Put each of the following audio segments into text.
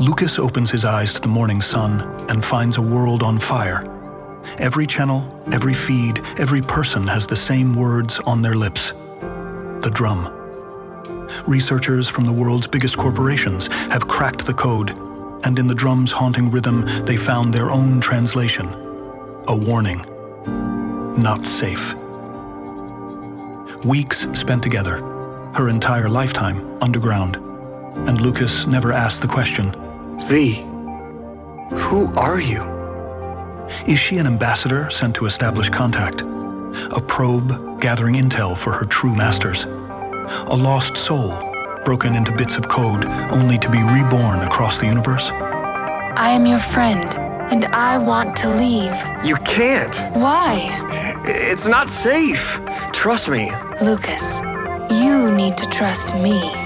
Lucas opens his eyes to the morning sun and finds a world on fire. Every channel, every feed, every person has the same words on their lips the drum. Researchers from the world's biggest corporations have cracked the code, and in the drum's haunting rhythm, they found their own translation a warning. Not safe. Weeks spent together, her entire lifetime underground, and Lucas never asked the question V, who are you? Is she an ambassador sent to establish contact? A probe gathering intel for her true masters? A lost soul broken into bits of code only to be reborn across the universe? I am your friend, and I want to leave. You can't. Why? It's not safe. Trust me. Lucas, you need to trust me.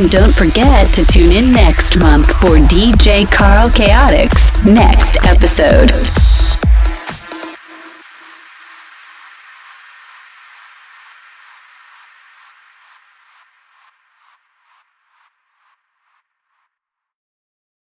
And don't forget to tune in next month for DJ Carl Chaotix next episode.